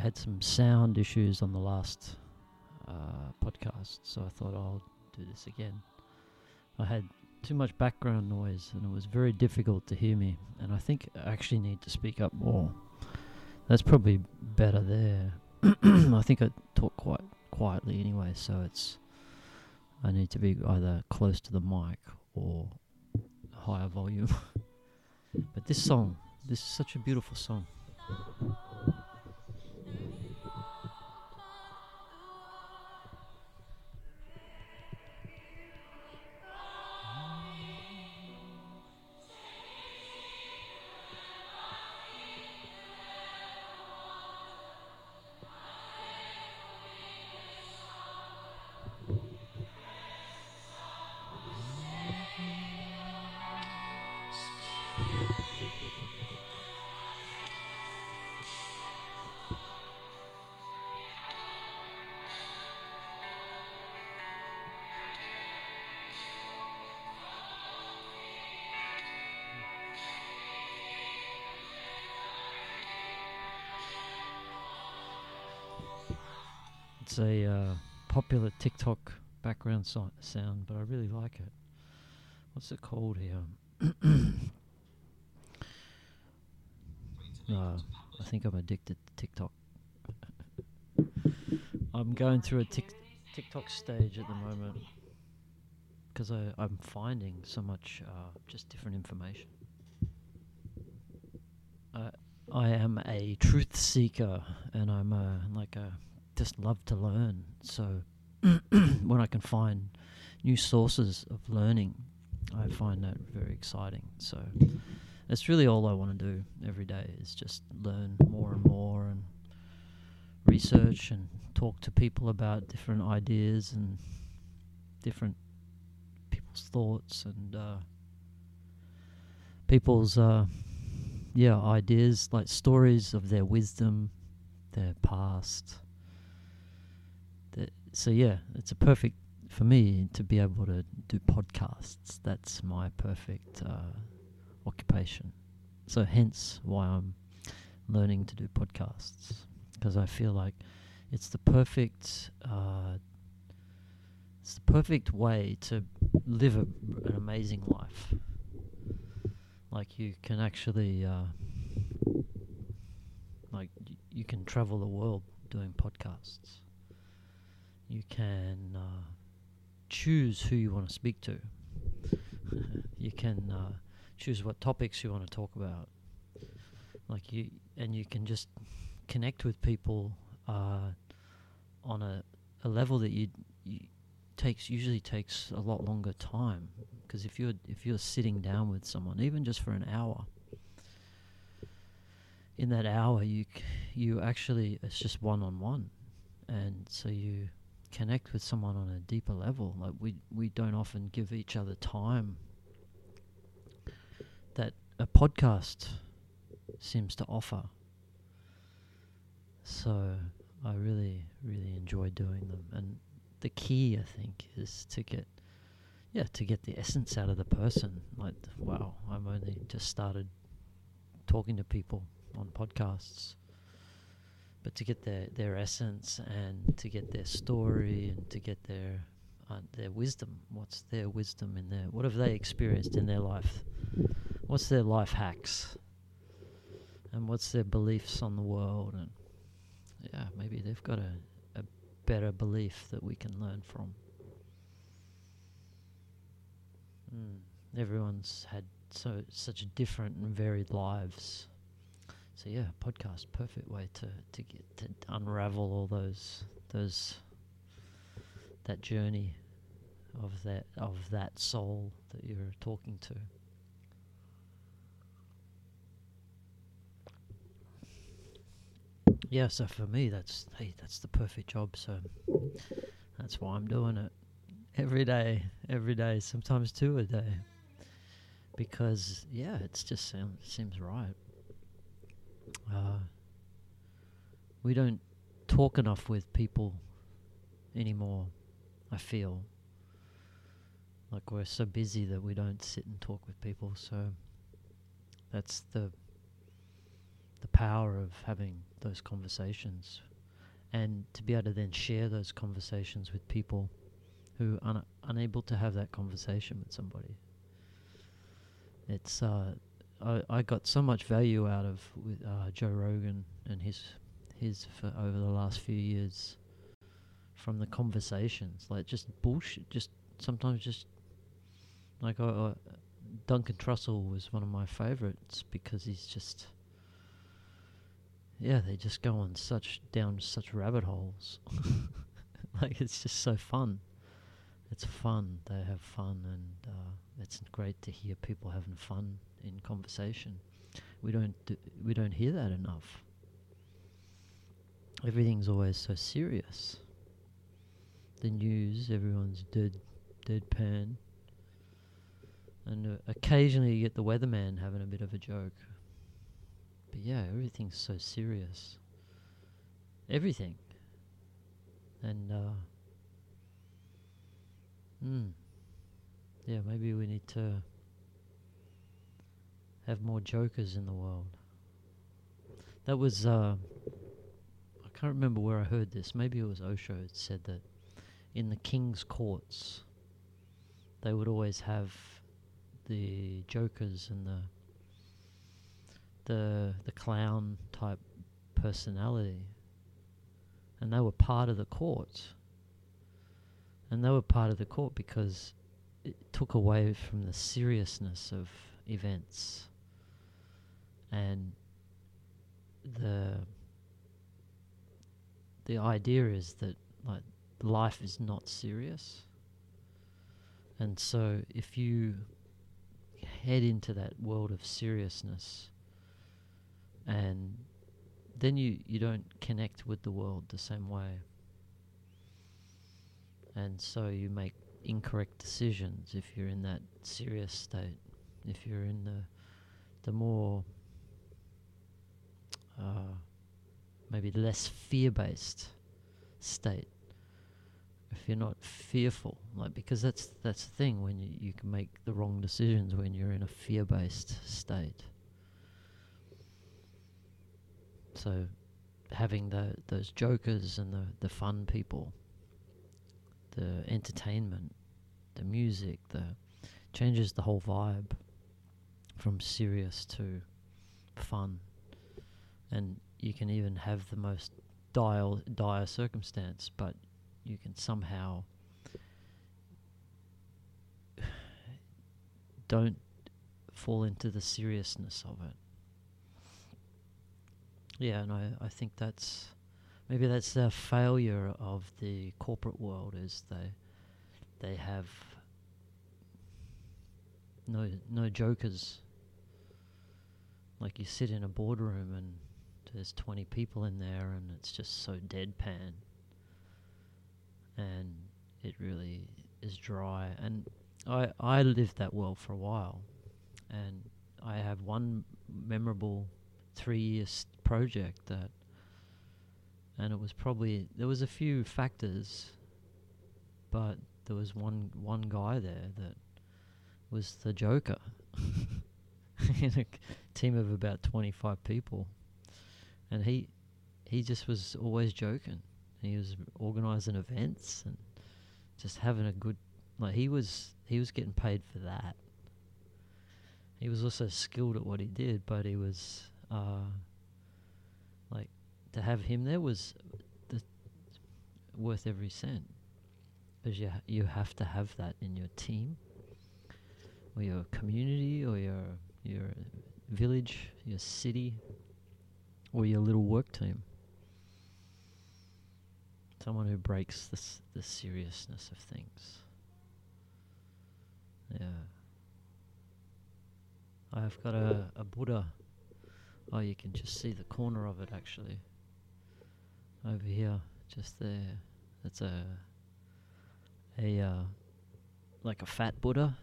had some sound issues on the last uh, podcast, so I thought I'll do this again. I had too much background noise, and it was very difficult to hear me. And I think I actually need to speak up more. That's probably better there. I think I talk quite quietly anyway, so it's I need to be either close to the mic or higher volume. but this song, this is such a beautiful song. A uh, popular TikTok background so- sound, but I really like it. What's it called here? no, I think I'm addicted to TikTok. I'm going through a tic- TikTok stage at the moment because I'm finding so much uh, just different information. Uh, I am a truth seeker, and I'm like a just love to learn. So when I can find new sources of learning, I find that very exciting. So that's really all I want to do every day is just learn more and more and research and talk to people about different ideas and different people's thoughts and uh, people's uh, yeah ideas like stories of their wisdom, their past so yeah, it's a perfect for me to be able to do podcasts. That's my perfect uh, occupation. So hence why I'm learning to do podcasts because I feel like it's the perfect uh, it's the perfect way to live a, an amazing life. Like you can actually uh, like y- you can travel the world doing podcasts you can uh, choose who you want to speak to. you can uh, choose what topics you want to talk about. Like you, and you can just connect with people uh, on a, a level that you, you takes usually takes a lot longer time. Because if you're if you're sitting down with someone, even just for an hour, in that hour you you actually it's just one on one, and so you connect with someone on a deeper level. Like we we don't often give each other time that a podcast seems to offer. So I really really enjoy doing them, and the key I think is to get yeah to get the essence out of the person. Like wow, I'm only just started talking to people on podcasts but to get their their essence and to get their story and to get their uh, their wisdom. What's their wisdom in there? What have they experienced in their life? What's their life hacks? And what's their beliefs on the world? And yeah, maybe they've got a, a better belief that we can learn from. Mm. Everyone's had so such different and varied lives so yeah, podcast perfect way to to get to unravel all those those that journey of that of that soul that you're talking to. Yeah, so for me that's hey, that's the perfect job, so that's why I'm doing it. Every day, every day, sometimes two a day. Because yeah, it's just sound, seems right. Uh, we don't talk enough with people anymore. I feel like we're so busy that we don't sit and talk with people. So that's the the power of having those conversations, and to be able to then share those conversations with people who are unable to have that conversation with somebody. It's uh, I, I got so much value out of with uh, Joe Rogan and his his over the last few years from the conversations, like just bullshit, just sometimes just like Duncan Trussell was one of my favorites because he's just yeah, they just go on such down such rabbit holes. like it's just so fun. It's fun. They have fun, and uh, it's great to hear people having fun in conversation. We don't do, we don't hear that enough. Everything's always so serious. The news, everyone's dead, deadpan, and uh, occasionally you get the weatherman having a bit of a joke. But yeah, everything's so serious. Everything. And uh, hmm, yeah, maybe we need to have more jokers in the world. That was, uh, I can't remember where I heard this. Maybe it was Osho that said that in the king's courts, they would always have the jokers and the the the clown type personality, and they were part of the court. And they were part of the court because it took away from the seriousness of events and the the idea is that like life is not serious. And so if you head into that world of seriousness and then you you don't connect with the world the same way and so you make incorrect decisions if you're in that serious state if you're in the the more uh, maybe less fear-based state. If you're not fearful, like because that's that's the thing when you, you can make the wrong decisions when you're in a fear-based state. So, having the those jokers and the the fun people, the entertainment, the music, the changes the whole vibe from serious to fun and you can even have the most dire, dire circumstance, but you can somehow don't fall into the seriousness of it. Yeah, and I, I think that's maybe that's the failure of the corporate world is they they have no no jokers. Like you sit in a boardroom and there's 20 people in there and it's just so deadpan. And it really is dry. And I I lived that world for a while. And I have one memorable three year project that and it was probably there was a few factors but there was one one guy there that was the joker in a team of about 25 people and he he just was always joking. He was organising events and just having a good like he was he was getting paid for that. He was also skilled at what he did, but he was uh, like to have him there was the, worth every cent because you you have to have that in your team or your community or your your village, your city, or your little work team. Someone who breaks the, s- the seriousness of things. Yeah. I've got a, a Buddha. Oh, you can just see the corner of it actually. Over here, just there. That's a a uh, like a fat Buddha,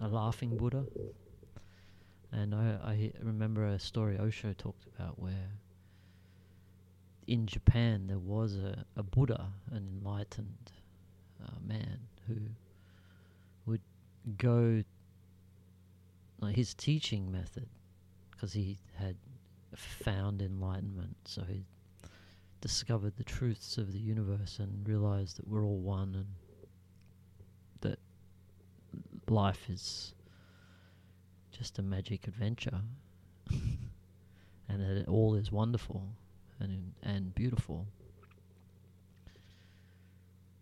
a laughing Buddha. And I, I remember a story Osho talked about where in Japan there was a, a Buddha, an enlightened uh, man who would go, like his teaching method, because he had found enlightenment. So he discovered the truths of the universe and realized that we're all one and that life is just a magic adventure and that it all is wonderful and and beautiful.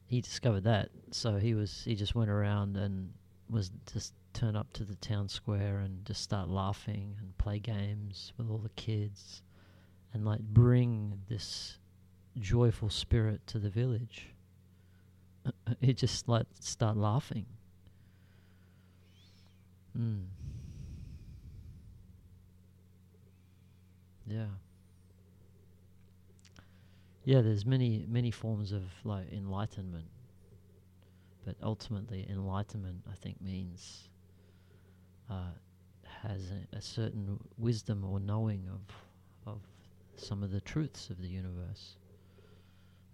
He discovered that, so he was he just went around and was just turn up to the town square and just start laughing and play games with all the kids and like bring this joyful spirit to the village. he just like start laughing. Mm. Yeah. Yeah, there's many many forms of like enlightenment. But ultimately enlightenment I think means uh, has a, a, certain wisdom or knowing of of some of the truths of the universe.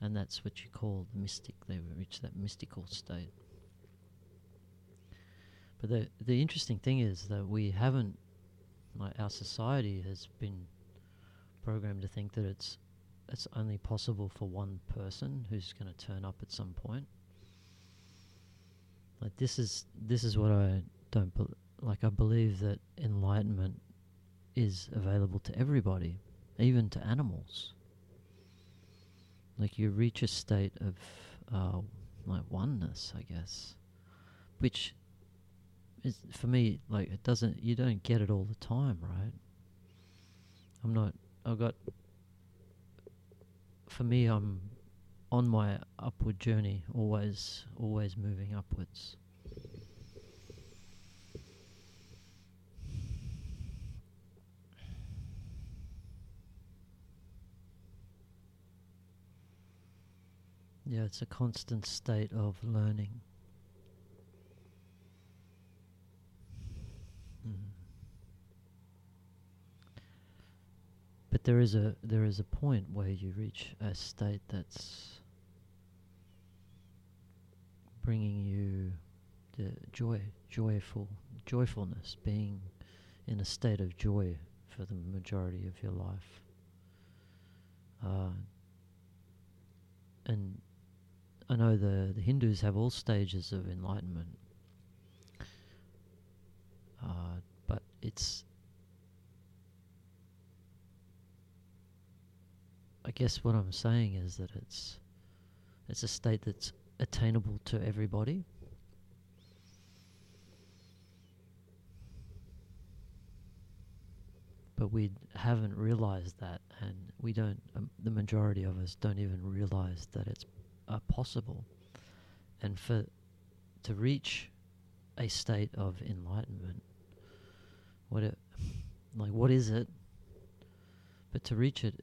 And that's what you call the mystic. They reach that mystical state. But the the interesting thing is that we haven't, like our society has been programmed to think that it's it's only possible for one person who's going to turn up at some point. Like this is this is what I don't like. I believe that enlightenment is available to everybody, even to animals. Like you reach a state of uh, like oneness, I guess, which is for me like it doesn't. You don't get it all the time, right? I'm not. I've got. For me, I'm on my upward journey, always, always moving upwards. Yeah, it's a constant state of learning. But there is a there is a point where you reach a state that's bringing you the joy, joyful, joyfulness, being in a state of joy for the majority of your life. Uh, and I know the, the Hindus have all stages of enlightenment, uh, but it's I guess what I'm saying is that it's it's a state that's attainable to everybody. But we haven't realized that, and we don't. Um, the majority of us don't even realize that it's are possible. And for to reach a state of enlightenment, what it like what is it? But to reach it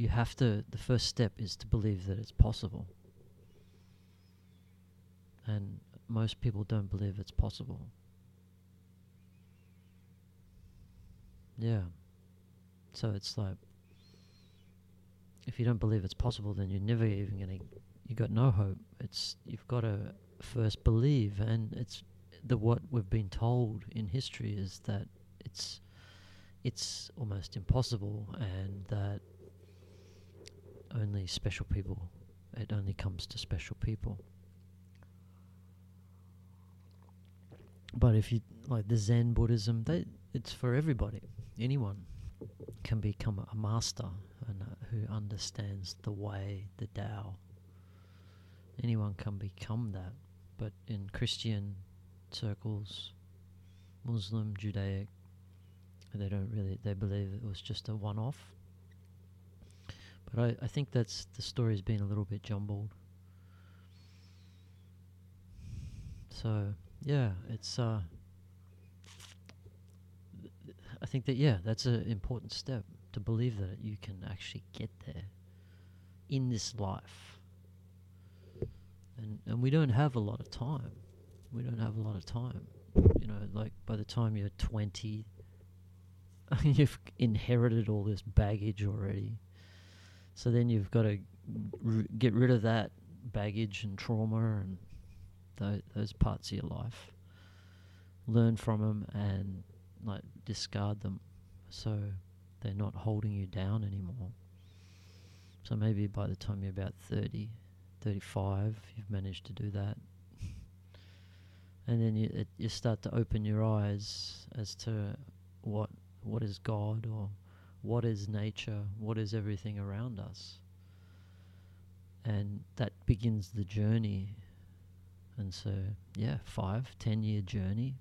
you have to the first step is to believe that it's possible. And most people don't believe it's possible. Yeah. So it's like if you don't believe it's possible, then you're never even going to. You got no hope. It's you've got to first believe, and it's the what we've been told in history is that it's it's almost impossible, and that only special people. It only comes to special people. But if you like the Zen Buddhism, they it's for everybody. Anyone can become a master and uh, who understands the way, the Tao. Anyone can become that, but in Christian circles, Muslim, Judaic, they don't really, they believe it was just a one off. But I, I think that's, the story's been a little bit jumbled. So, yeah, it's, uh, I think that, yeah, that's an important step to believe that you can actually get there in this life. And and we don't have a lot of time. We don't have a lot of time. You know, like by the time you're 20, you've inherited all this baggage already. So then you've got to r- get rid of that baggage and trauma and th- those parts of your life. Learn from them and like discard them so they're not holding you down anymore. So maybe by the time you're about 30, 35, you've managed to do that. and then you, it, you start to open your eyes as to what what is God or what is nature, what is everything around us. And that begins the journey. And so, yeah, five, ten year journey,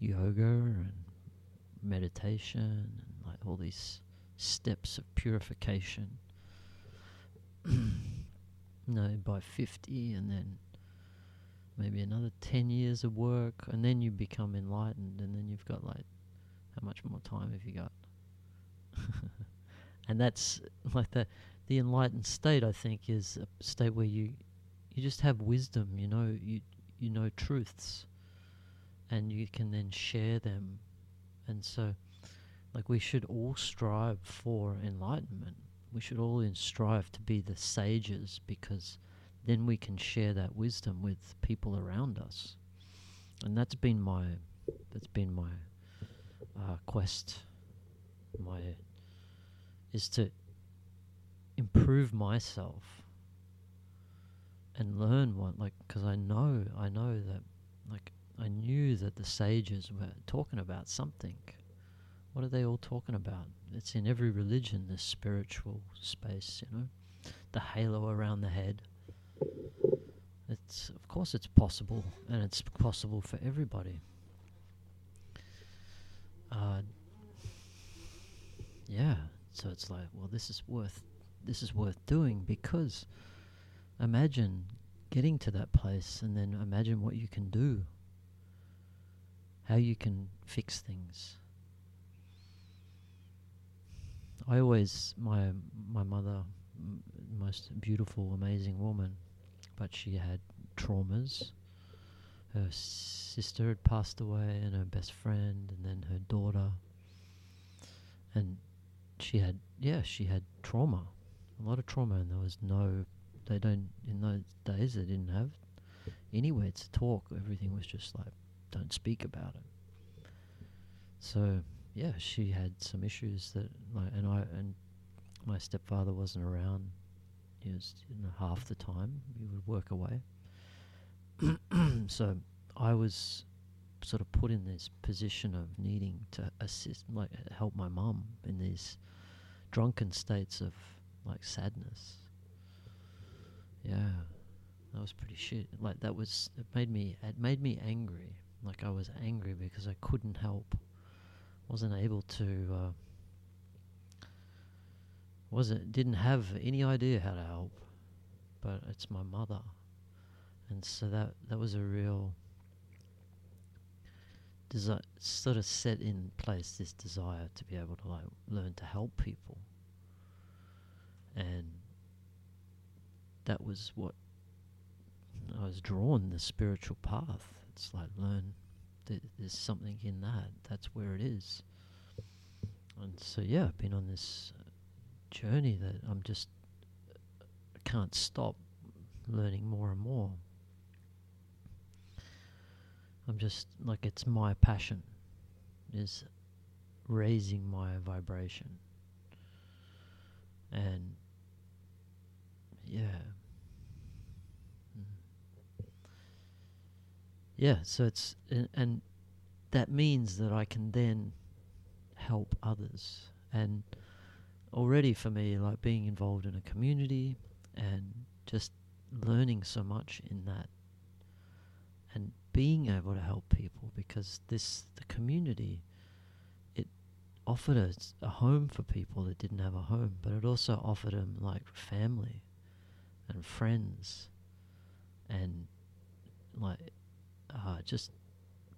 yoga and meditation and like all these steps of purification. no, by 50 and then maybe another 10 years of work and then you become enlightened and then you've got like how much more time have you got and that's like the the enlightened state i think is a state where you you just have wisdom you know you you know truths and you can then share them and so like we should all strive for enlightenment we should all strive to be the sages because then we can share that wisdom with people around us. And that's been my that's been my uh, quest. My is to improve myself and learn what like because I know I know that like I knew that the sages were talking about something. What are they all talking about? It's in every religion, this spiritual space, you know, the halo around the head it's of course it's possible, and it's possible for everybody. Uh, yeah, so it's like, well, this is worth this is worth doing because imagine getting to that place, and then imagine what you can do, how you can fix things. I always my my mother, m- most beautiful, amazing woman but she had traumas. Her sister had passed away, and her best friend, and then her daughter. And she had, yeah, she had trauma, a lot of trauma, and there was no, they don't, in those days, they didn't have anywhere to talk. Everything was just like, don't speak about it. So, yeah, she had some issues that, like, and I, and my stepfather wasn't around you know, half the time He would work away. so I was sort of put in this position of needing to assist, like help my mum in these drunken states of like sadness. Yeah, that was pretty shit. Like that was it made me it made me angry. Like I was angry because I couldn't help, wasn't able to. Uh, wasn't didn't have any idea how to help, but it's my mother, and so that that was a real desire, sort of set in place this desire to be able to like learn to help people, and that was what I was drawn the spiritual path. It's like learn. Th- there's something in that. That's where it is. And so yeah, I've been on this uh, journey that I'm just uh, can't stop learning more and more. I'm just like it's my passion is raising my vibration. And yeah. Mm. Yeah, so it's and, and that means that I can then help others and already for me, like being involved in a community and just learning so much in that being able to help people because this the community it offered us a home for people that didn't have a home but it also offered them like family and friends and like uh, just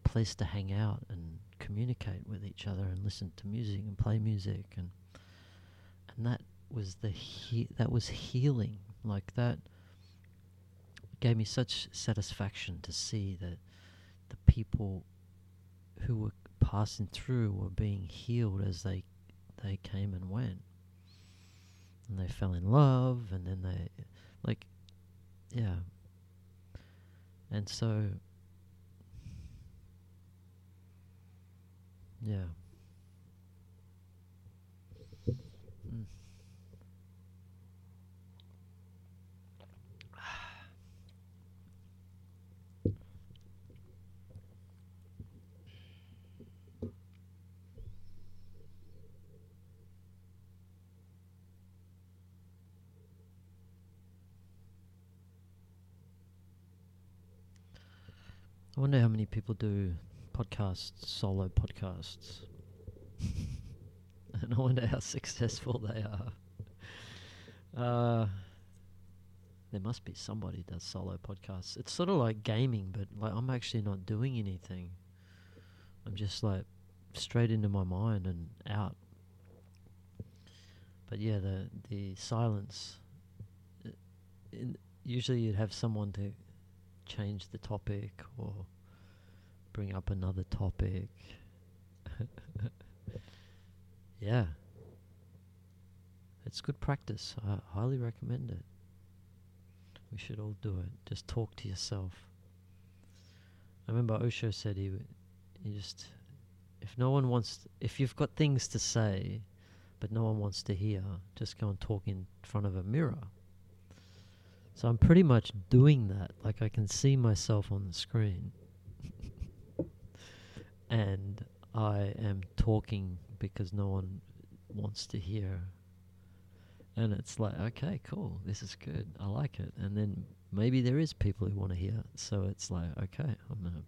place to hang out and communicate with each other and listen to music and play music and and that was the he- that was healing. Like that gave me such satisfaction to see that people who were passing through were being healed as they they came and went. And they fell in love and then they like yeah. And so yeah. I wonder how many people do podcasts, solo podcasts. and I wonder how successful they are. Uh, there must be somebody does solo podcasts. It's sort of like gaming, but like I'm actually not doing anything. I'm just like straight into my mind and out. But yeah, the the silence. uh, usually, you'd have someone to change the topic or bring up another topic. yeah. It's good practice. I highly recommend it. We should all do it. Just talk to yourself. I remember Osho said he, w- he just, if no one wants, if you've got things to say, but no one wants to hear, just go and talk in front of a mirror. So I'm pretty much doing that. Like I can see myself on the screen. and I am talking because no one wants to hear. And it's like, okay, cool, this is good. I like it. And then maybe there is people who want to hear. So it's like, okay, I'm gonna,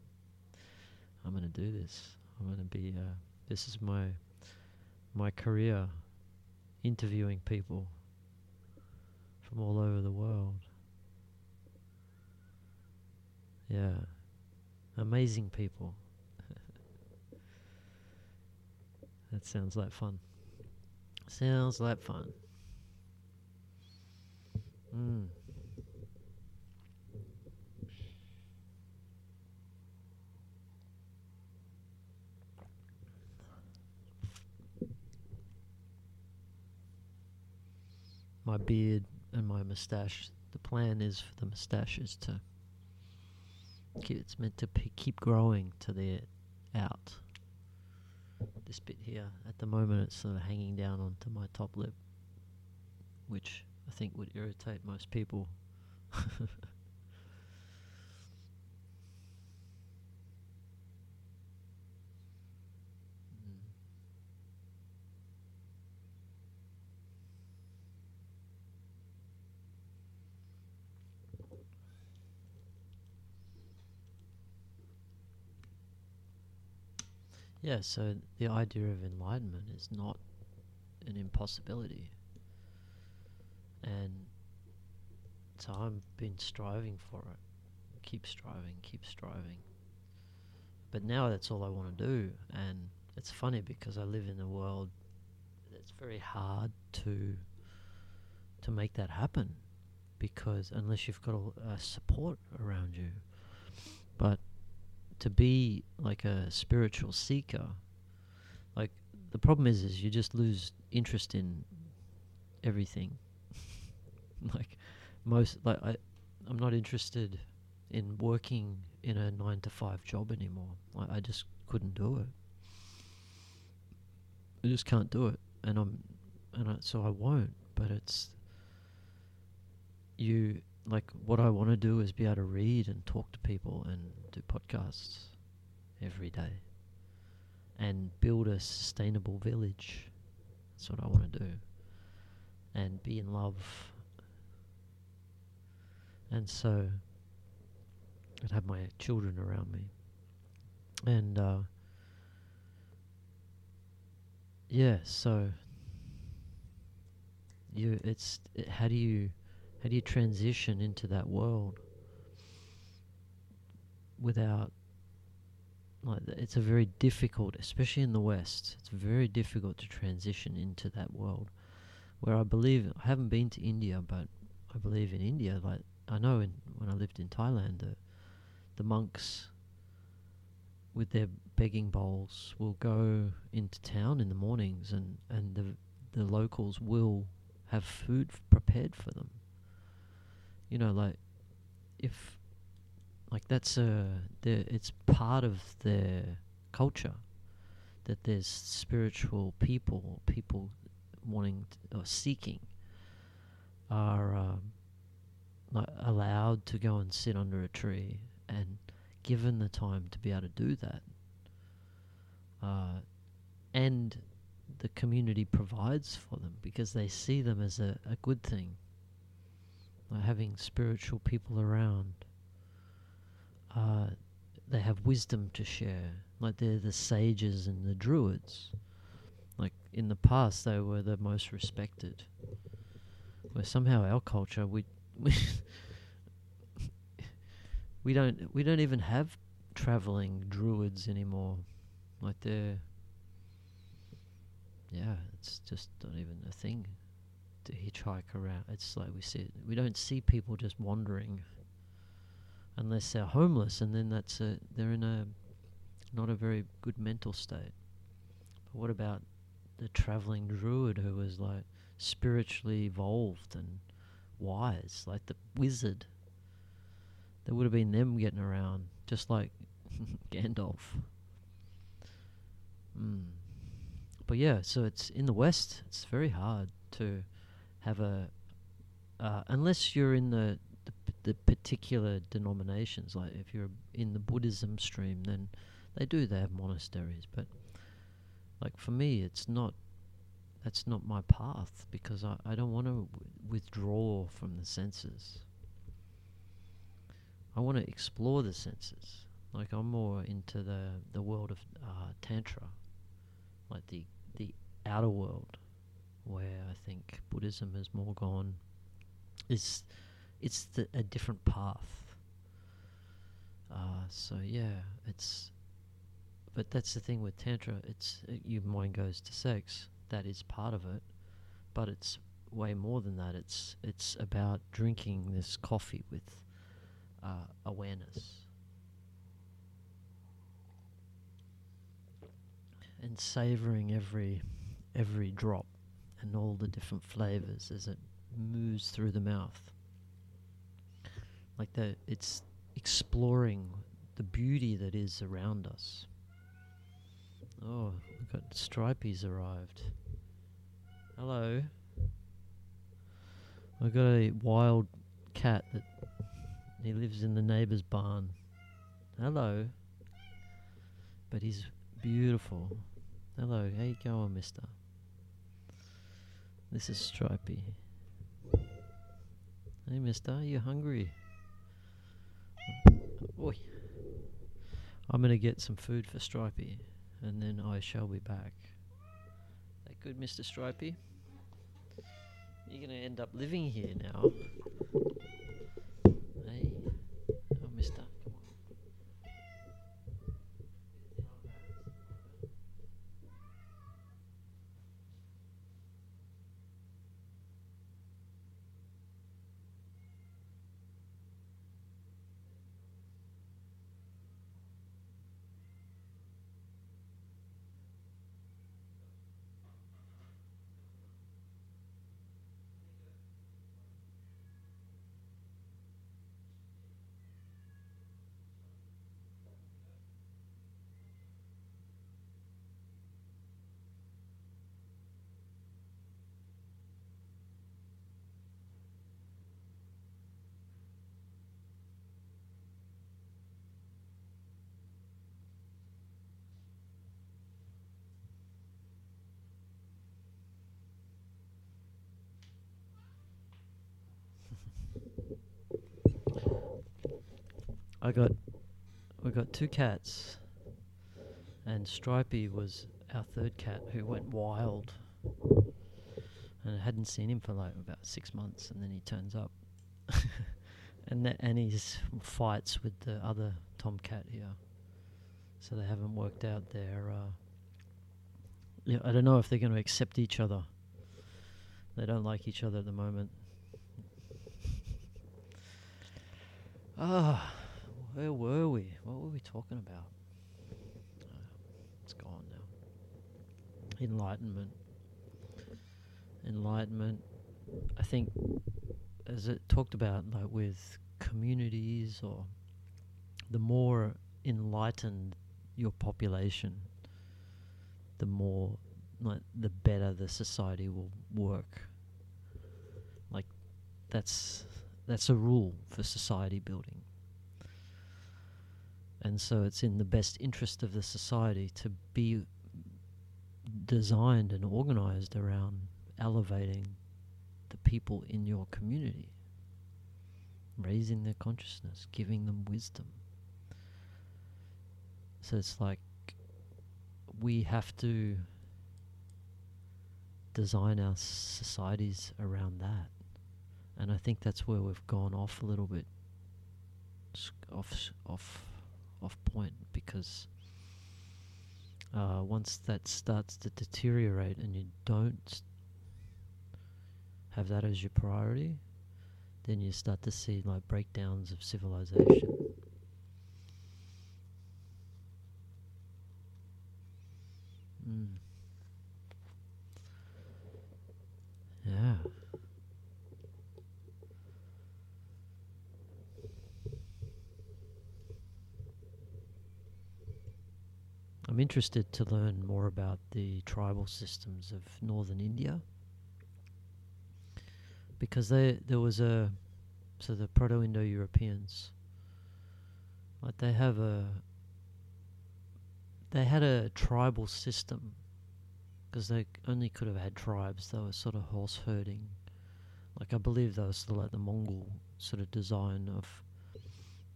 I'm gonna do this. I'm gonna be. Uh, this is my, my career, interviewing people from all over the world. Yeah, amazing people. that sounds like fun. Sounds like fun. Mm. My beard and my mustache. The plan is for the mustaches to. It's meant to p- keep growing to the out. This bit here, at the moment, it's sort of hanging down onto my top lip, which I think would irritate most people. Yeah, so the idea of enlightenment is not an impossibility. And so I've been striving for it. Keep striving, keep striving. But now that's all I want to do. And it's funny because I live in a world that's very hard to to make that happen because unless you've got a, a uh, support around you. But to be like a spiritual seeker, like the problem is, is you just lose interest in everything. like most, like I, I'm not interested in working in a nine to five job anymore. Like I just couldn't do it. I just can't do it, and I'm, and I, so I won't. But it's you like what I want to do is be able to read and talk to people and do podcasts every day and build a sustainable village. That's what I want to do. And be in love. And so I'd have my children around me. And uh, yeah, so you it's it, how do you how do you transition into that world without like it's a very difficult especially in the west it's very difficult to transition into that world. Where i believe i haven't been to india but i believe in india like i know in, when i lived in thailand the the monks with their begging bowls will go into town in the mornings and and the the locals will have food f- prepared for them you know like if like that's a it's part of their culture that there's spiritual people people wanting t- or seeking are um, like allowed to go and sit under a tree and given the time to be able to do that. Uh, and the community provides for them because they see them as a, a good thing having spiritual people around uh, they have wisdom to share. Like they're the sages and the druids. Like in the past, they were the most respected. Where somehow our culture, we we we don't we don't even have traveling druids anymore. Like they're yeah, it's just not even a thing to hitchhike around. It's like we see we don't see people just wandering unless they're homeless, and then that's a they're in a not a very good mental state. But what about the traveling druid who was like spiritually evolved and wise, like the wizard? There would have been them getting around, just like Gandalf. Mm. But yeah, so it's in the West. It's very hard to have a uh, unless you're in the, the the particular denominations. Like if you're in the Buddhism stream, then they do. They have monasteries, but like for me, it's not. That's not my path because I, I don't want to w- withdraw from the senses. I want to explore the senses. Like I'm more into the the world of uh, tantra, like the the outer world, where I think Buddhism has more gone. Is it's the, a different path. Uh, so yeah, it's. But that's the thing with tantra. It's your mind goes to sex. That is part of it, but it's way more than that. It's it's about drinking this coffee with uh, awareness and savoring every every drop and all the different flavors as it moves through the mouth. Like that, it's exploring the beauty that is around us. Oh, we've got Stripey's arrived. Hello. I've got a wild cat that he lives in the neighbour's barn. Hello. But he's beautiful. Hello, how you going, mister? This is Stripey. Hey, mister, are you hungry? Oi. I'm going to get some food for Stripey, and then I shall be back. That good, Mr. Stripey? You're going to end up living here now. Hey. Oh, mister. Come on. I got we got two cats, and Stripey was our third cat who went wild, and I hadn't seen him for like about six months, and then he turns up, and that and he's fights with the other tomcat here, so they haven't worked out their. Uh, yeah, I don't know if they're going to accept each other. They don't like each other at the moment. Ah, where were we? What were we talking about? Uh, it's gone now. Enlightenment. Enlightenment. I think, as it talked about, like with communities, or the more enlightened your population, the more, like, the better the society will work. Like, that's that's a rule for society building. And so it's in the best interest of the society to be designed and organized around elevating the people in your community, raising their consciousness, giving them wisdom. So it's like we have to design our societies around that. And I think that's where we've gone off a little bit off off off point because uh, once that starts to deteriorate and you don't have that as your priority, then you start to see like breakdowns of civilization. Mm. Yeah. Interested to learn more about the tribal systems of northern India because they there was a so the Proto-Indo-Europeans like they have a they had a tribal system because they only could have had tribes. They were sort of horse herding. Like I believe they were still like the Mongol sort of design of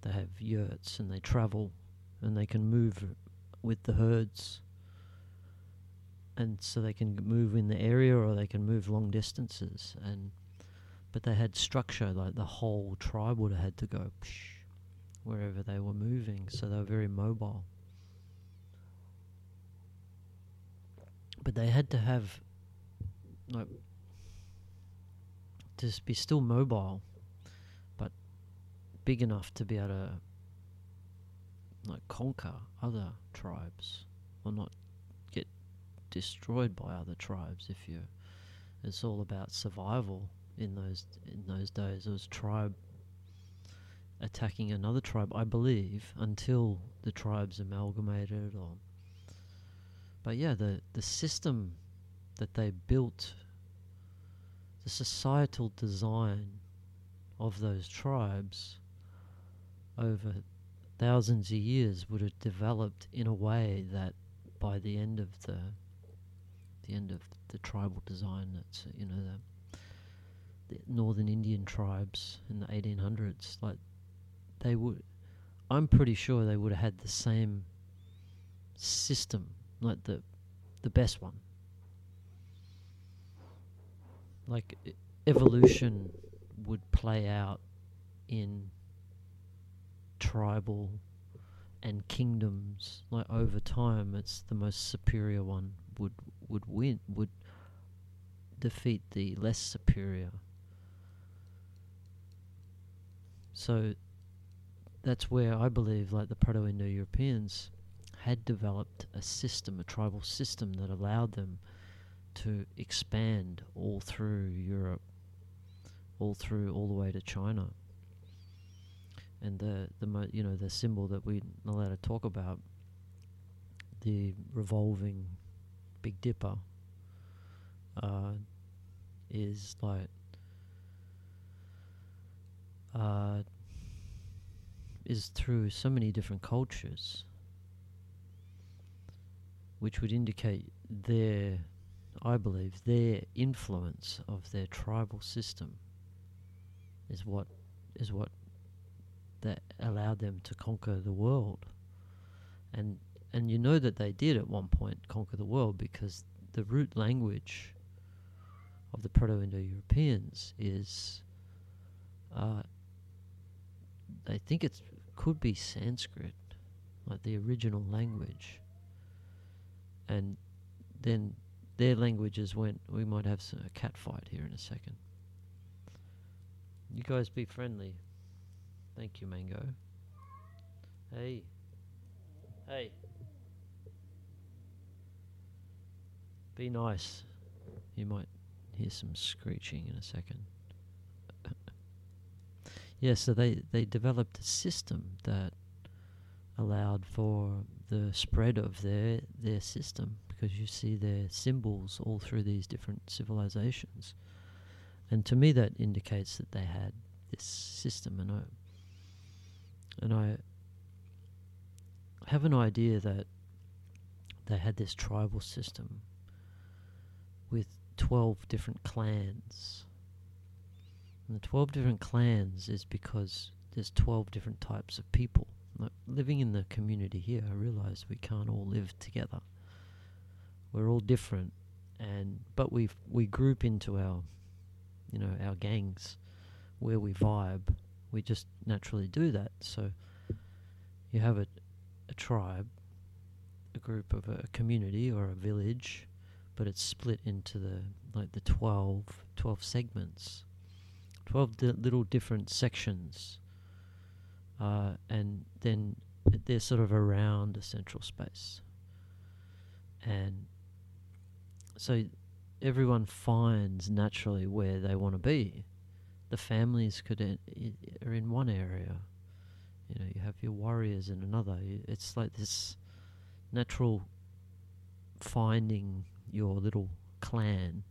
they have yurts and they travel and they can move with the herds. And so they can move in the area or they can move long distances and but they had structure like the whole tribe would have had to go wherever they were moving so they were very mobile but they had to have like to be still mobile, but big enough to be able to like conquer other tribes or not get destroyed by other tribes. If you, it's all about survival in those in those days. It was tribe attacking another tribe, I believe, until the tribes amalgamated or but yeah, the, the system that they built, the societal design of those tribes over thousands of years would have developed in a way that by the end of the the end of the tribal design that's you know the, the northern Indian tribes in the 1800s like they would I'm pretty sure they would have had the same system like the the best one. Like evolution would play out in tribal and kingdoms like over time it's the most superior one would would win would defeat the less superior so that's where I believe like the Proto-Indo-Europeans had developed a system, a tribal system that allowed them to expand all through Europe, all through all the way to China. And the the mo- you know the symbol that we're not allowed to talk about, the revolving Big Dipper, uh, is like uh, is through so many different cultures which would indicate their, I believe, their influence of their tribal system is what is what that allowed them to conquer the world. And and you know that they did at one point conquer the world because the root language of the Proto-Indo-Europeans is, uh, I think it could be Sanskrit, like the original language and then their languages went. We might have some, a cat fight here in a second. You guys be friendly. Thank you, Mango. Hey. Hey. Be nice. You might hear some screeching in a second. yeah, so they, they developed a system that allowed for the spread of their their system because you see their symbols all through these different civilizations, and to me that indicates that they had this system, and I and I have an idea that they had this tribal system with twelve different clans. And the twelve different clans is because there's twelve different types of people Like living in the community here, I realize we can't all live together. We're all different, and but we we group into our, you know, our gangs, where we vibe. We just naturally do that. So you have a, a tribe, a group of a community or a village, but it's split into the like the 12, 12 segments, twelve di- little different sections uh, and then they're sort of around a central space. And so everyone finds naturally where they want to be. The families could are in one area. You know, you have your warriors in another. It's like this natural finding your little clan.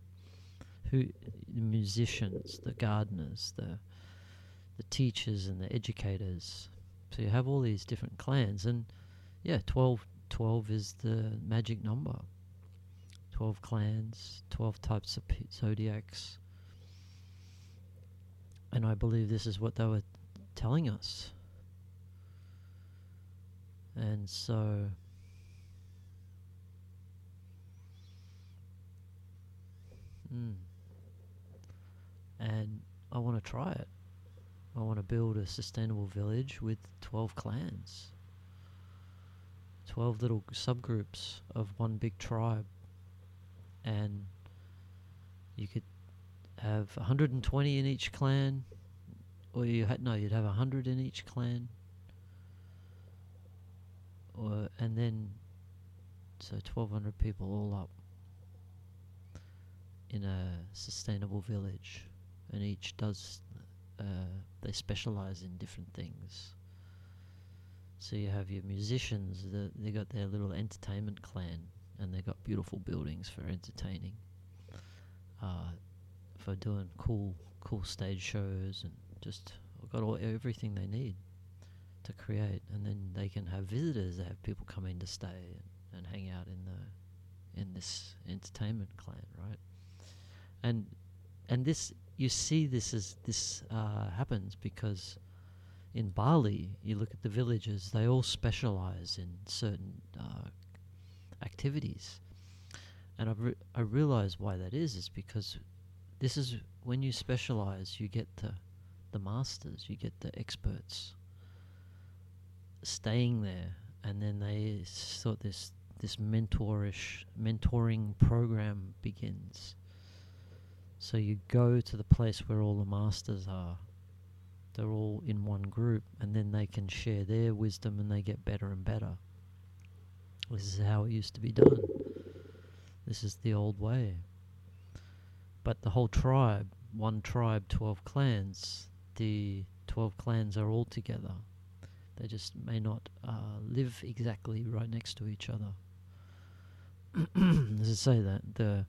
Who the musicians, the gardeners, the the teachers and the educators. So you have all these different clans, and yeah, 12, 12 is the magic number. 12 clans, 12 types of p- zodiacs. And I believe this is what they were telling us. And so. Mm, and I want to try it. I want to build a sustainable village with 12 clans. 12 little subgroups of one big tribe. And you could have 120 in each clan. Or you had, no, you'd have 100 in each clan. Or, and then, so 1,200 people all up in a sustainable village. And each does uh, they specialize in different things. So you have your musicians, the, they got their little entertainment clan, and they got beautiful buildings for entertaining, uh, for doing cool, cool stage shows, and just got all everything they need to create. And then they can have visitors. They have people come in to stay and, and hang out in the in this entertainment clan, right? And and this you see this as this uh, happens because in Bali, you look at the villages; they all specialize in certain uh, activities, and I re- I realize why that is. Is because this is when you specialize, you get the the masters, you get the experts staying there, and then they thought this this mentorish mentoring program begins so you go to the place where all the masters are. They're all in one group, and then they can share their wisdom and they get better and better. This is how it used to be done. This is the old way. But the whole tribe, one tribe, 12 clans, the 12 clans are all together. They just may not uh, live exactly right next to each other. As I say that, the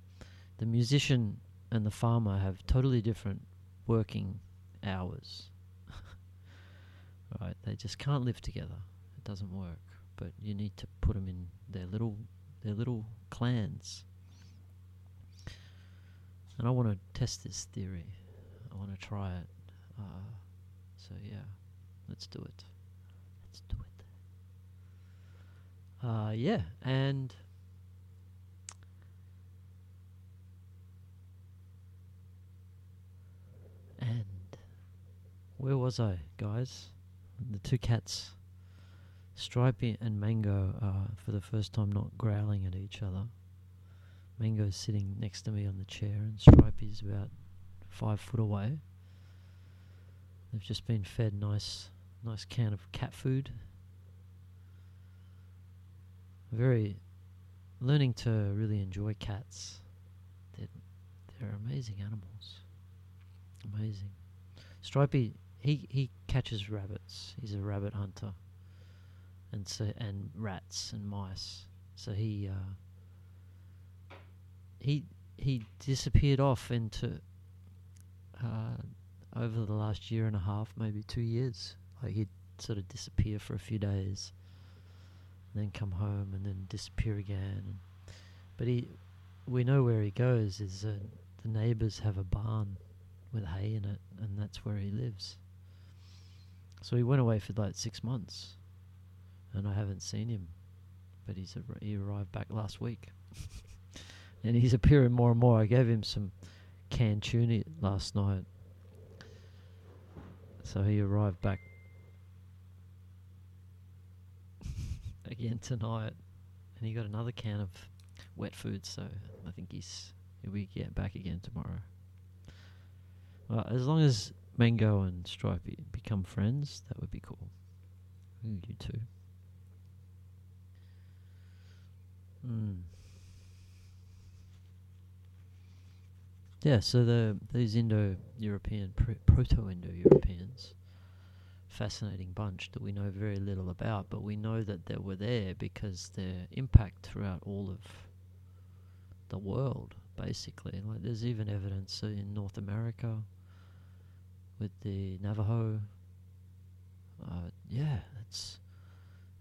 the musician and the farmer have totally different working hours. right? They just can't live together. It doesn't work. But you need to put them in their little their little clans. And I want to test this theory. I want to try it. Uh, so yeah, let's do it. Let's do it. Uh, yeah, and And where was I, guys? The two cats, Stripey and Mango, are for the first time not growling at each other. Mango's sitting next to me on the chair, and Stripey's about five foot away. They've just been fed nice, nice can of cat food. Very learning to really enjoy cats. They're, they're amazing animals. Amazing. Stripey, he he catches rabbits. He's a rabbit hunter. And so and rats and mice. So he uh, he he disappeared off into uh, over the last year and a half, maybe two years. Like he'd sort of disappear for a few days, and then come home, and then disappear again. But he, we know where he goes. Is uh, the neighbours have a barn with hay in it, and that's where he lives. So he went away for like six months, and I haven't seen him. But he's ar- he arrived back last week, and he's appearing more and more. I gave him some canned tuna last night, so he arrived back again tonight, and he got another can of wet food. So I think he's he'll be get back again tomorrow. Well, as long as Mango and Stripey become friends, that would be cool. Ooh, you too. Mm. Yeah, so the these Indo-European, pr- Proto-Indo-Europeans, fascinating bunch that we know very little about, but we know that they were there because their impact throughout all of the world, basically. Like, there's even evidence in North America with the Navajo. Uh, yeah, it's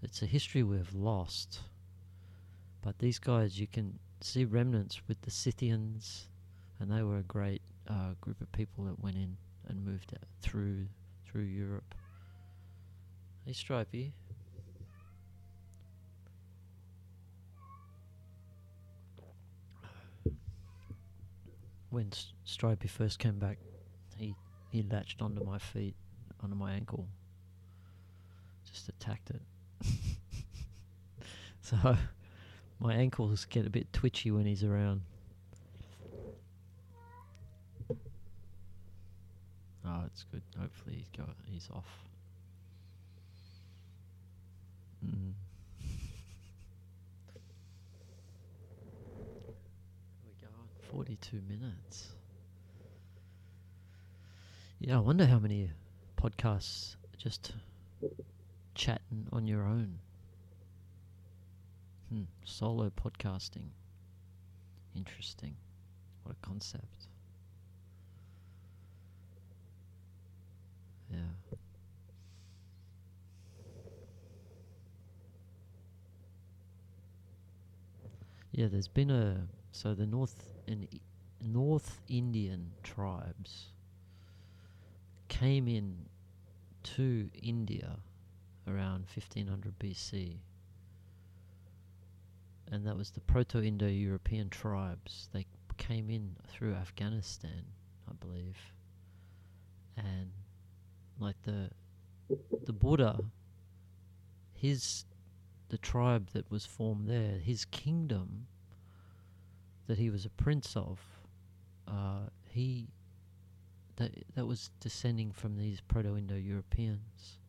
it's a history we've lost. But these guys, you can see remnants with the Scythians, and they were a great uh, group of people that went in and moved through through Europe. Hey, Stripey. When S- Stripey first came back, he he latched onto my feet, onto my ankle. Just attacked it. so my ankles get a bit twitchy when he's around. Oh, it's good. Hopefully he's he's off. Mm. we go. Forty-two minutes. Yeah, I wonder how many podcasts just chatting on your own. Hmm, solo podcasting. Interesting. What a concept. Yeah. Yeah, there's been a so the North in North Indian tribes came in to India around 1500 BC. And that was the Proto Indo European tribes. They came in through Afghanistan, I believe. And like the the Buddha, his the tribe that was formed there, his kingdom that he was a prince of, uh, he that that was descending from these Proto-Indo-Europeans,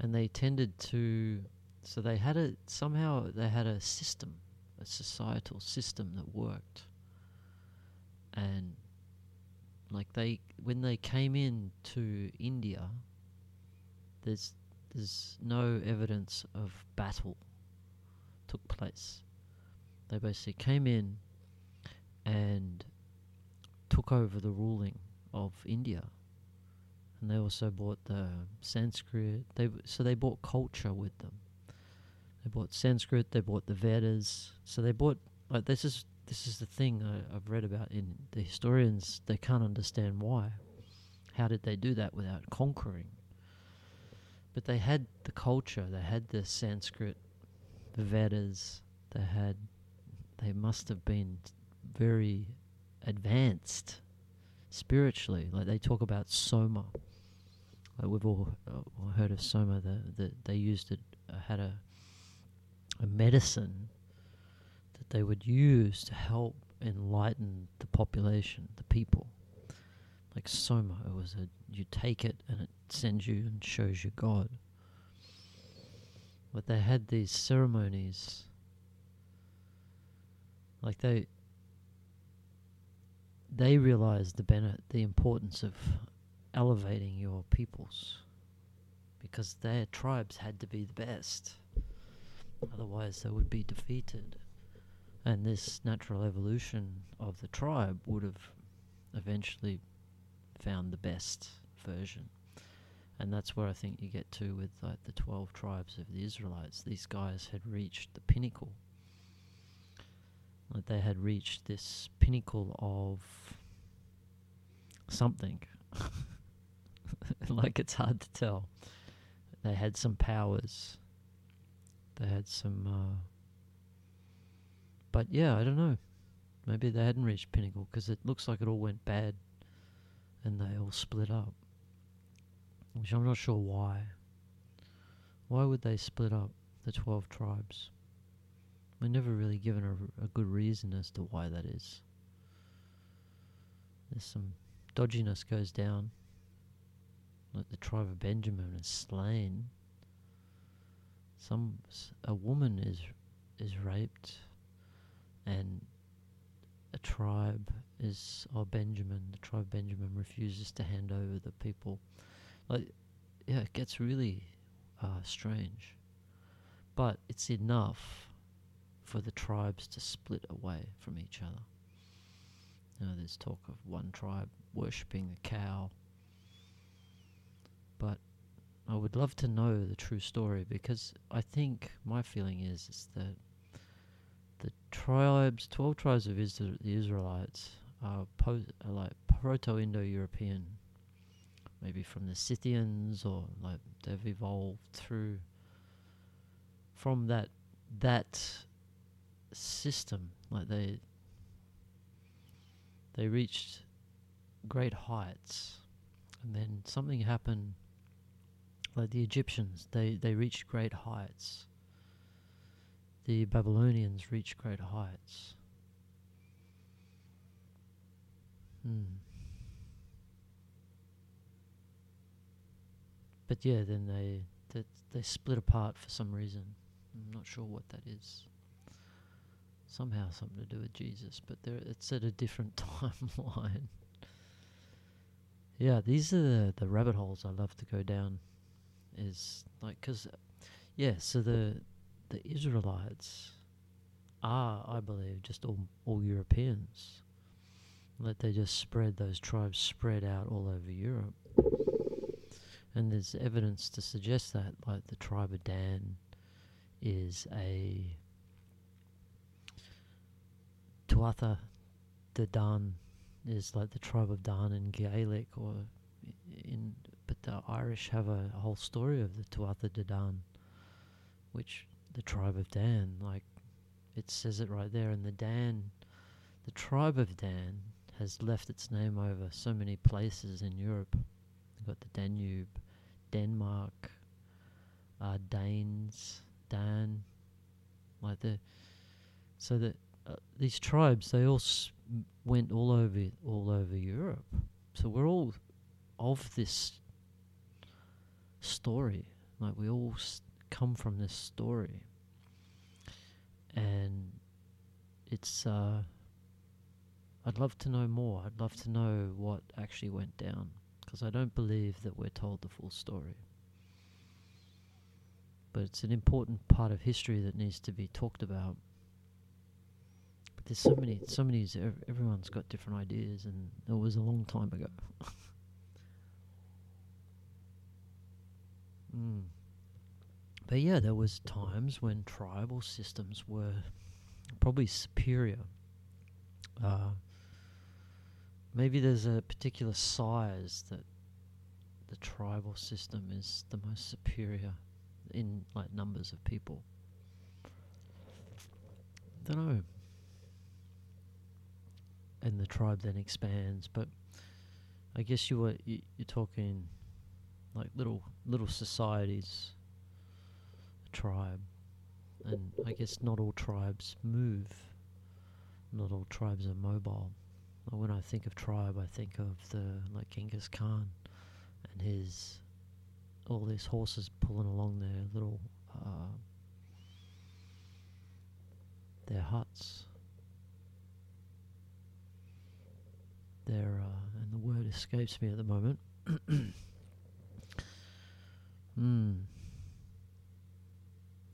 and they tended to. So they had a somehow they had a system, a societal system that worked, and like they when they came in to India, there's there's no evidence of battle took place. They basically came in and took over the ruling of India. And they also bought the Sanskrit. They so they bought culture with them. They bought Sanskrit. They bought the Vedas. So they bought like this is this is the thing I, I've read about in the historians. They can't understand why. How did they do that without conquering? But they had the culture. They had the Sanskrit, the Vedas. They had. They must have been very advanced spiritually. Like they talk about soma. Like we've all uh, heard of soma. That the, they used it uh, had a a medicine that they would use to help enlighten the population, the people. Like soma, it was a you take it and it sends you and shows you God. But they had these ceremonies. Like they they realized the bene- the importance of elevating your peoples because their tribes had to be the best otherwise they would be defeated and this natural evolution of the tribe would have eventually found the best version and that's where I think you get to with like the 12 tribes of the Israelites these guys had reached the pinnacle like they had reached this pinnacle of something. like it's hard to tell. They had some powers they had some. Uh, but yeah, I don't know. Maybe they hadn't reached pinnacle because it looks like it all went bad, and they all split up. Which I'm not sure why. Why would they split up the twelve tribes? We're never really given a, a good reason as to why that is. There's some dodginess goes down. Like the tribe of Benjamin is slain. Some a woman is is raped, and a tribe is or Benjamin. The tribe Benjamin refuses to hand over the people. Like, yeah, it gets really uh, strange, but it's enough for the tribes to split away from each other. You know, there's talk of one tribe worshipping the cow. But I would love to know the true story because I think my feeling is, is that the tribes, 12 tribes of Isra- the Israelites, Uh, po- are like Proto Indo European, maybe from the Scythians or like they've evolved through from that that system like they they reached great heights, and then something happened. Like the Egyptians, they, they reached great heights. The Babylonians reached great heights. Hmm. But yeah, then they, they they split apart for some reason. I'm not sure what that is somehow something to do with Jesus, but there it's at a different timeline. yeah, these are the, the rabbit holes I love to go down. Is like because, yeah, so the the Israelites are, I believe, just all all Europeans. That they just spread those tribes spread out all over Europe, and there's evidence to suggest that, like the tribe of Dan is a Tuatha de Dan is like the tribe of Dan in Gaelic, or in but the Irish have a, whole story of the Tuatha de Dan, which the tribe of Dan, like it says it right there, and the Dan, the tribe of Dan has left its name over so many places in Europe. You've got the Danube, Denmark, uh, Danes, Dan, like the so that uh, these tribes they all s- went all over all over Europe. So we're all of this story. Like we all s- come from this story, and it's. Uh, I'd love to know more. I'd love to know what actually went down because I don't believe that we're told the full story. But it's an important part of history that needs to be talked about But there's so many, so many. Everyone's got different ideas, and it was a long time ago. mm. But yeah, there was times when tribal systems were probably superior. Uh, maybe there's a particular size that the tribal system is the most superior in like numbers of people. Don't know and the tribe then expands. But I guess you were you, you're talking like little little societies, a tribe, and I guess not all tribes move. Not all tribes are mobile. When I think of tribe, I think of the like Genghis Khan and his all these horses pulling along their little uh, their huts there, uh, and the word escapes me at the moment. Hmm.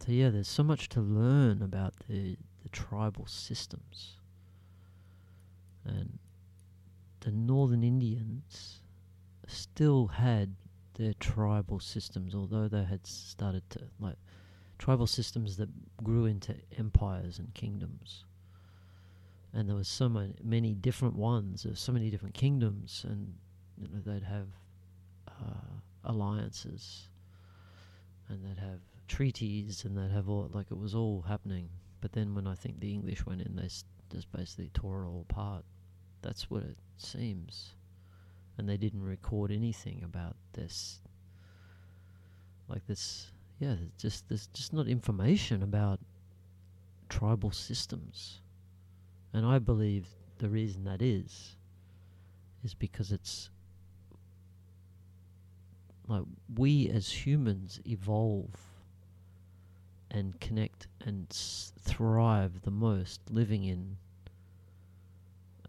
So yeah, there's so much to learn about the the tribal systems, and the Northern Indians still had their tribal systems, although they had started to like tribal systems that grew into empires and kingdoms and there was so many, many different ones. There's so many different kingdoms, and you know, they'd have uh, alliances, and they'd have treaties and they'd have all like it was all happening. But then when I think the English went in, they s- just basically tore it all apart. That's what it seems, and they didn't record anything about this. Like this, yeah, just there's just not information about tribal systems, and I believe the reason that is is because it's like we as humans evolve and connect and s- thrive the most living in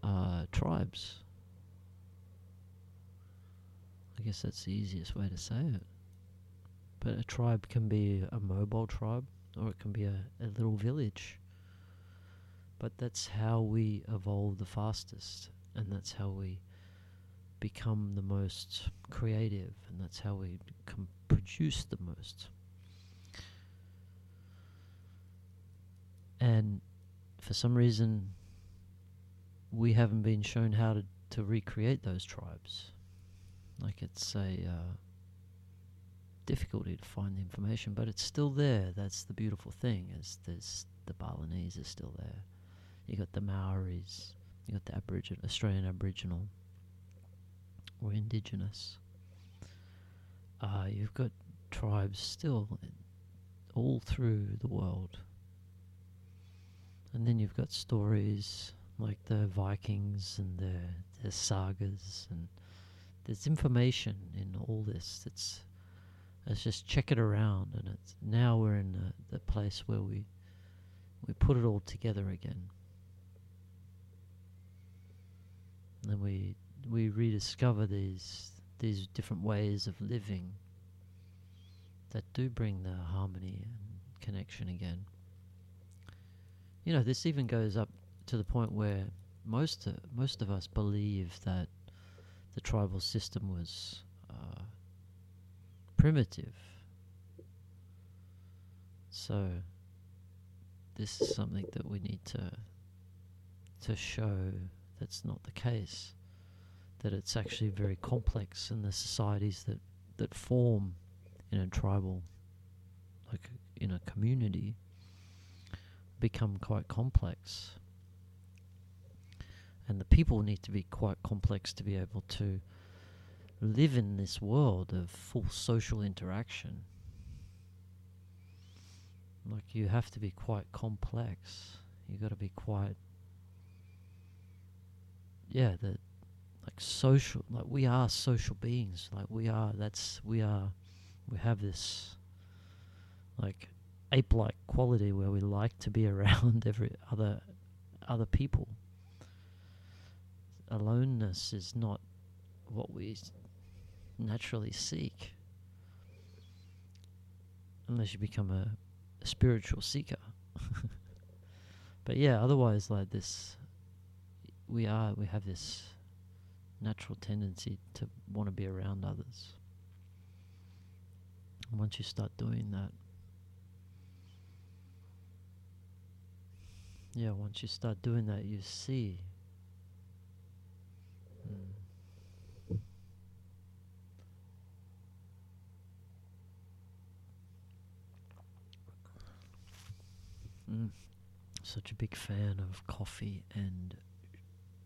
uh, tribes. I guess that's the easiest way to say it. But a tribe can be a mobile tribe or it can be a, a little village. But that's how we evolve the fastest and that's how we become the most creative and that's how we can produce the most. And for some reason, we haven't been shown how to, to recreate those tribes. Like it's a uh, difficulty to find the information, but it's still there. That's the beautiful thing. Is there's the Balinese is still there. You got the Maoris. You got the Aboriginal Australian Aboriginal or Indigenous. Uh, you've got tribes still all through the world. And then you've got stories like the Vikings and their, sagas, and there's information in all this. It's let's just check it around, and it's now we're in the, the place where we we put it all together again, and we we rediscover these these different ways of living that do bring the harmony and connection again. You know, this even goes up to the point where most uh, most of us believe that the tribal system was uh, primitive. So this is something that we need to to show that's not the case. That it's actually very complex, and the societies that that form in a tribal, like in a community, become quite complex. And the people need to be quite complex to be able to live in this world of full social interaction. Like you have to be quite complex. You got to be quite yeah, the like social like we are social beings. Like we are that's we are we have this like ape like quality where we like to be around every other other people. Aloneness is not what we naturally seek unless you become a, a spiritual seeker. but yeah, otherwise like this we are we have this natural tendency to want to be around others. And once you start doing that Yeah, once you start doing that, you see. Mm. Such a big fan of coffee and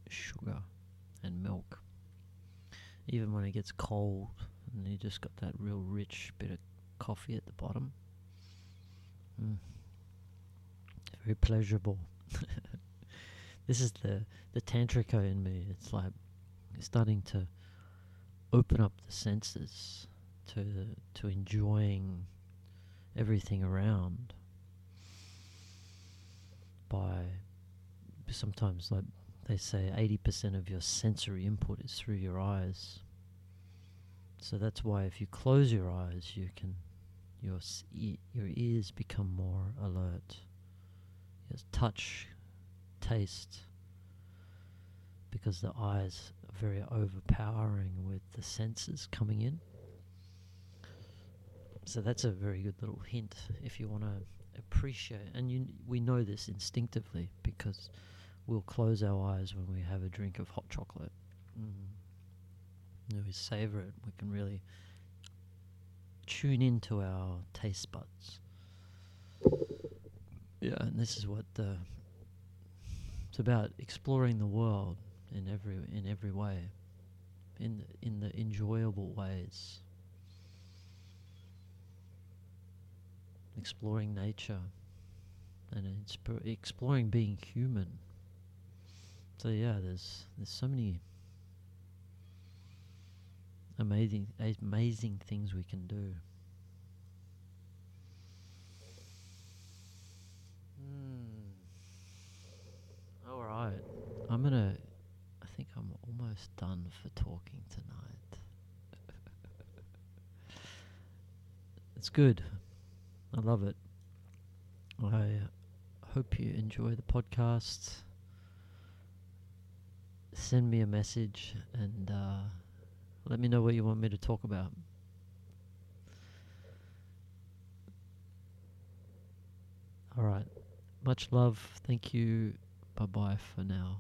sugar and milk. Even when it gets cold and you just got that real rich bit of coffee at the bottom. Mm. Very pleasurable. this is the the tantrika in me. It's like starting to open up the senses to to enjoying everything around by sometimes like they say 80% of your sensory input is through your eyes. So that's why if you close your eyes you can your your ears become more alert. Yes, touch taste because the eyes are very overpowering with the senses coming in. So that's a very good little hint if you want to appreciate and you we know this instinctively because we'll close our eyes when we have a drink of hot chocolate mm. we savor it we can really tune into our taste buds. Yeah, and this is what the it's about exploring the world in every in every way, in in the enjoyable ways. Exploring nature and exploring being human. So yeah, there's there's so many amazing amazing things we can do. Hmm. All right, I'm gonna. I think I'm almost done for talking tonight. it's good. I love it. I hope you enjoy the podcast. Send me a message and uh, let me know what you want me to talk about. All right. Much love. Thank you. Bye bye for now.